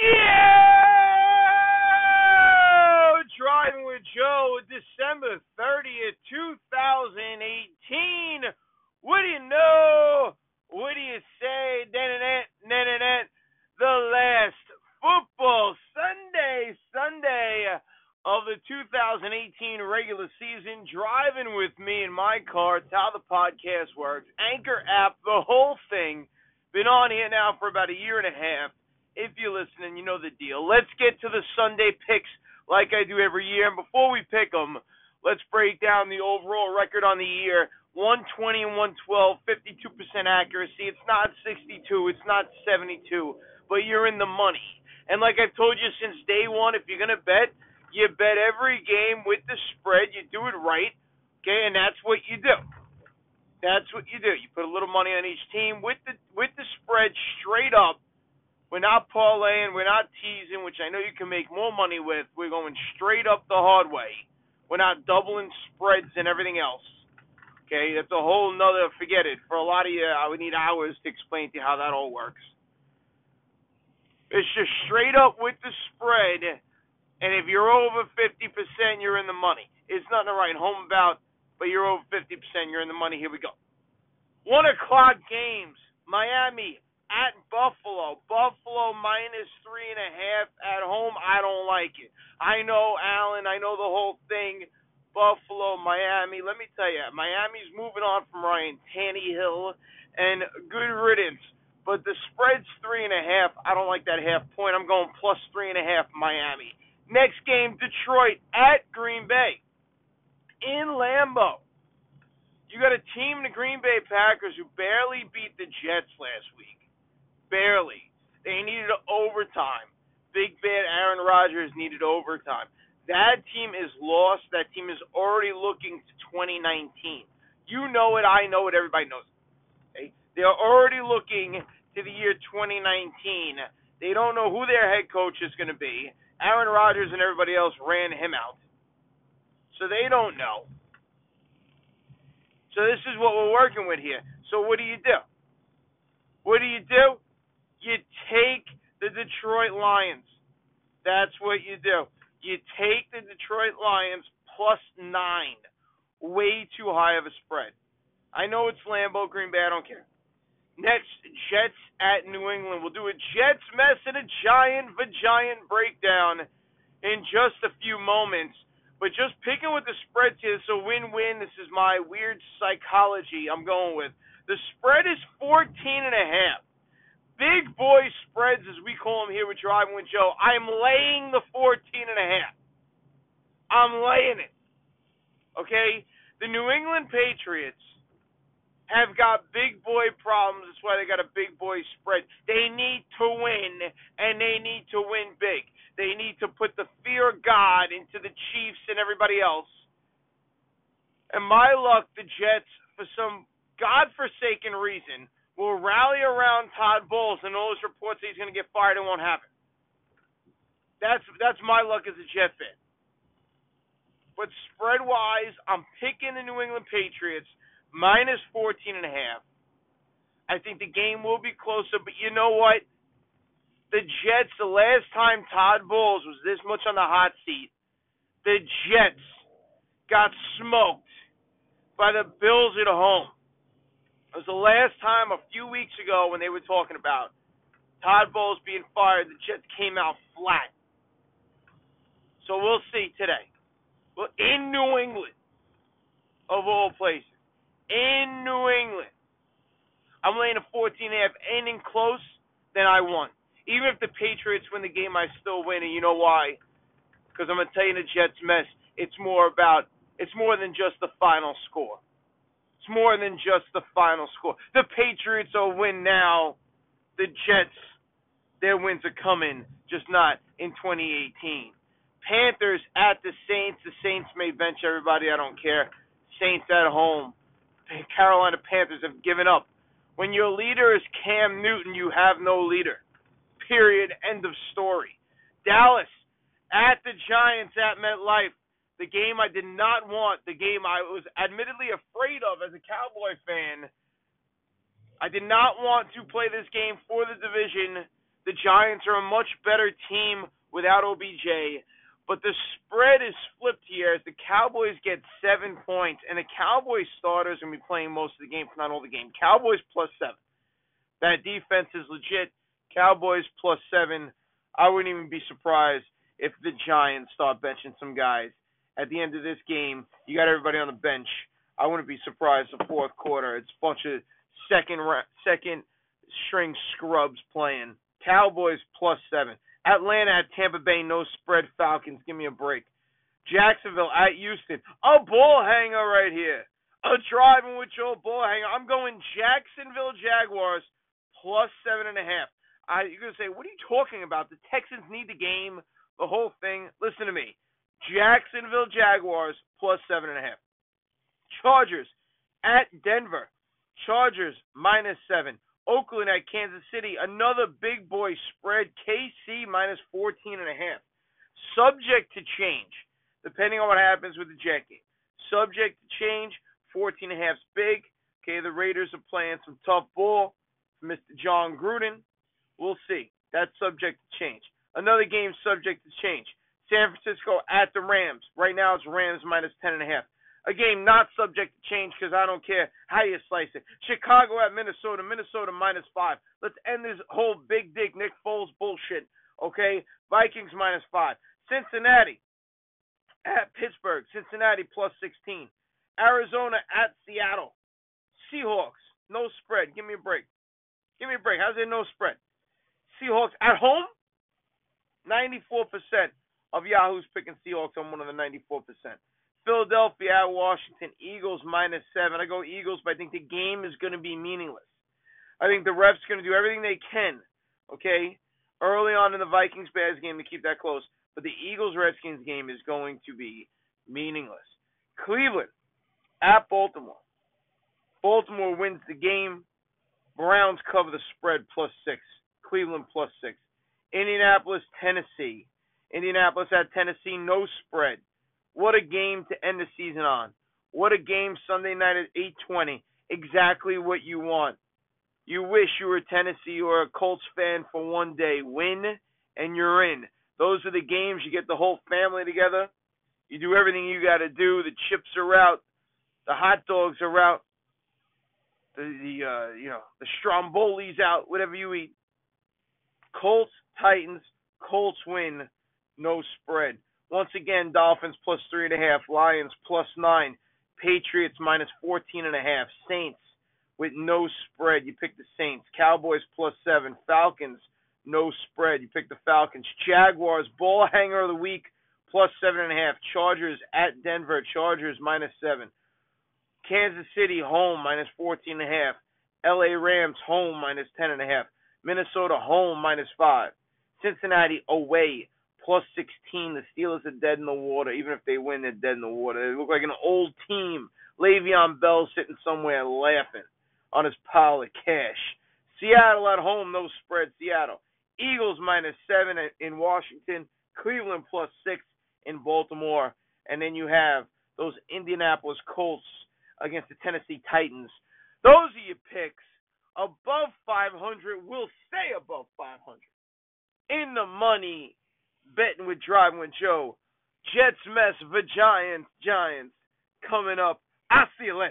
Yeah! Driving with Joe, December 30th, 2018. What do you know? What do you say? The last football Sunday, Sunday of the 2018 regular season. Driving with me in my car. It's how the podcast works. Anchor app, the whole thing. Been on here now for about a year and a half. If you're listening, you know the deal. Let's get to the Sunday picks like I do every year. And before we pick them, let's break down the overall record on the year. 120 and 112, 52% accuracy. It's not 62, it's not 72, but you're in the money. And like I've told you since day one, if you're going to bet, you bet every game with the spread. You do it right, okay? And that's what you do. That's what you do. You put a little money on each team with the with the spread straight up we're not parlaying. We're not teasing, which I know you can make more money with. We're going straight up the hard way. We're not doubling spreads and everything else. Okay, that's a whole nother. Forget it. For a lot of you, I would need hours to explain to you how that all works. It's just straight up with the spread, and if you're over 50%, you're in the money. It's nothing to write home about, but you're over 50%, you're in the money. Here we go. One o'clock games. Miami at Buffalo. Buffalo minus three and a half at home. I don't like it. I know Allen. I know the whole thing. Buffalo, Miami. Let me tell you, Miami's moving on from Ryan Tannehill, and good riddance. But the spread's three and a half. I don't like that half point. I'm going plus three and a half Miami. Next game, Detroit at Green Bay in Lambeau. You got a team, the Green Bay Packers, who barely beat the Jets last week barely. They needed overtime. Big bad Aaron Rodgers needed overtime. That team is lost. That team is already looking to 2019. You know it. I know it. Everybody knows it. Okay? They're already looking to the year 2019. They don't know who their head coach is going to be. Aaron Rodgers and everybody else ran him out. So they don't know. So this is what we're working with here. So what do you do? What do you do? You take the Detroit Lions. That's what you do. You take the Detroit Lions plus nine. Way too high of a spread. I know it's Lambeau, Green Bay. I don't care. Next, Jets at New England. We'll do a Jets mess and a giant giant breakdown in just a few moments. But just picking with the spread here, so win-win. This is my weird psychology I'm going with. The spread is 14 and a half big boy spreads, as we call them here with Driving with Joe, I'm laying the 14 and a half. I'm laying it. Okay? The New England Patriots have got big boy problems. That's why they got a big boy spread. They need to win, and they need to win big. They need to put the fear of God into the Chiefs and everybody else. And my luck, the Jets, for some godforsaken reason, will rally around Todd Bowles and all those reports that he's going to get fired, it won't happen. That's that's my luck as a Jet fan. But spread wise, I'm picking the New England Patriots minus 14 and a half. I think the game will be closer, but you know what? The Jets, the last time Todd Bowles was this much on the hot seat, the Jets got smoked by the Bills at home. It was the last time a few weeks ago when they were talking about Todd Bowles being fired. The Jets came out flat. So we'll see today. Well, in New England, of all places, in New England, I'm laying a 14 and a half. Anything close, then I won. Even if the Patriots win the game, I still win, and you know why? Because I'm gonna tell you the Jets mess. It's more about. It's more than just the final score. It's more than just the final score. The Patriots will win now. The Jets, their wins are coming, just not in 2018. Panthers at the Saints. The Saints may bench everybody. I don't care. Saints at home. Carolina Panthers have given up. When your leader is Cam Newton, you have no leader. Period. End of story. Dallas at the Giants at MetLife the game I did not want, the game I was admittedly afraid of as a Cowboy fan. I did not want to play this game for the division The Giants are a much better team without OBJ. But the spread is flipped here as the Cowboys get seven points, and the Cowboys starters are going to be playing most of the game, if not all the game. Cowboys plus seven. That defense is legit. Cowboys plus seven. I wouldn't even be surprised if the Giants start benching some guys. At the end of this game, you got everybody on the bench. I wouldn't be surprised the fourth quarter. It's a bunch of second second string scrubs playing. Cowboys plus seven. Atlanta at Tampa Bay, no spread Falcons. Give me a break. Jacksonville at Houston. A ball hanger right here. A driving with your ball hanger. I'm going Jacksonville Jaguars plus seven and a half. I, you're gonna say, what are you talking about? The Texans need the game, the whole thing. Listen to me. Jacksonville Jaguars plus seven and a half. Chargers at Denver. Chargers minus seven. Oakland at Kansas City, another big boy spread. KC minus 14 and a half. Subject to change, depending on what happens with the Jet game. Subject to change, 14 and a half's big. Okay, the Raiders are playing some tough ball. Mr. Jon Gruden. We'll see. That's subject to change. Another game subject to change. San Francisco at the Rams. Right now it's Rams minus 10 and a half. A game not subject to change because I don't care how you slice it. Chicago at Minnesota. Minnesota minus five. Let's end this whole big dick Nick Foles bullshit. Okay? Vikings minus five. Cincinnati at Pittsburgh. Cincinnati plus 16. Arizona at Seattle. Seahawks. No spread. Give me a break. Give me a break. How's there no spread? Seahawks at home? 94% of Yahoo's picking Seahawks. I'm one of the 94%. Philadelphia at Washington. Eagles minus seven. I go Eagles, but I think the game is going to be meaningless. I think the refs are going to do everything they can, okay, early on in the Vikings Bears game to keep that close. But the Eagles Redskins game is going to be meaningless. Cleveland at Baltimore. Baltimore wins the game. Browns cover the spread plus six. Cleveland plus six. Indianapolis, Tennessee. Indianapolis at Tennessee, no spread. What a game to end the season on. What a game Sunday night at 8:20. Exactly what you want. You wish you were Tennessee or a Colts fan for one day. Win and you're in. Those are the games you get the whole family together. You do everything you got to do. The chips are out. The hot dogs are out. The, the uh, you know the stromboli's out. Whatever you eat. Colts Titans. Colts win. No spread. Once again, Dolphins plus three and a half, Lions plus nine, Patriots minus fourteen and a half, Saints with no spread. You pick the Saints. Cowboys plus seven, Falcons no spread. You pick the Falcons. Jaguars ball hanger of the week plus seven and a half. Chargers at Denver. Chargers minus seven. Kansas City home minus fourteen and a half. L.A. Rams home minus ten and a half. Minnesota home minus five. Cincinnati away plus 16. The Steelers are dead in the water. Even if they win, they're dead in the water. They look like an old team. Le'Veon Bell sitting somewhere laughing on his pile of cash. Seattle at home, no spread. Seattle. Eagles minus seven in Washington. Cleveland plus six in Baltimore. And then you have those Indianapolis Colts against the Tennessee Titans. Those are your picks. Above 500 will stay above 500. In the money betting with Driving with Joe. Jets mess, the Giants, Giants coming up. I'll see you later.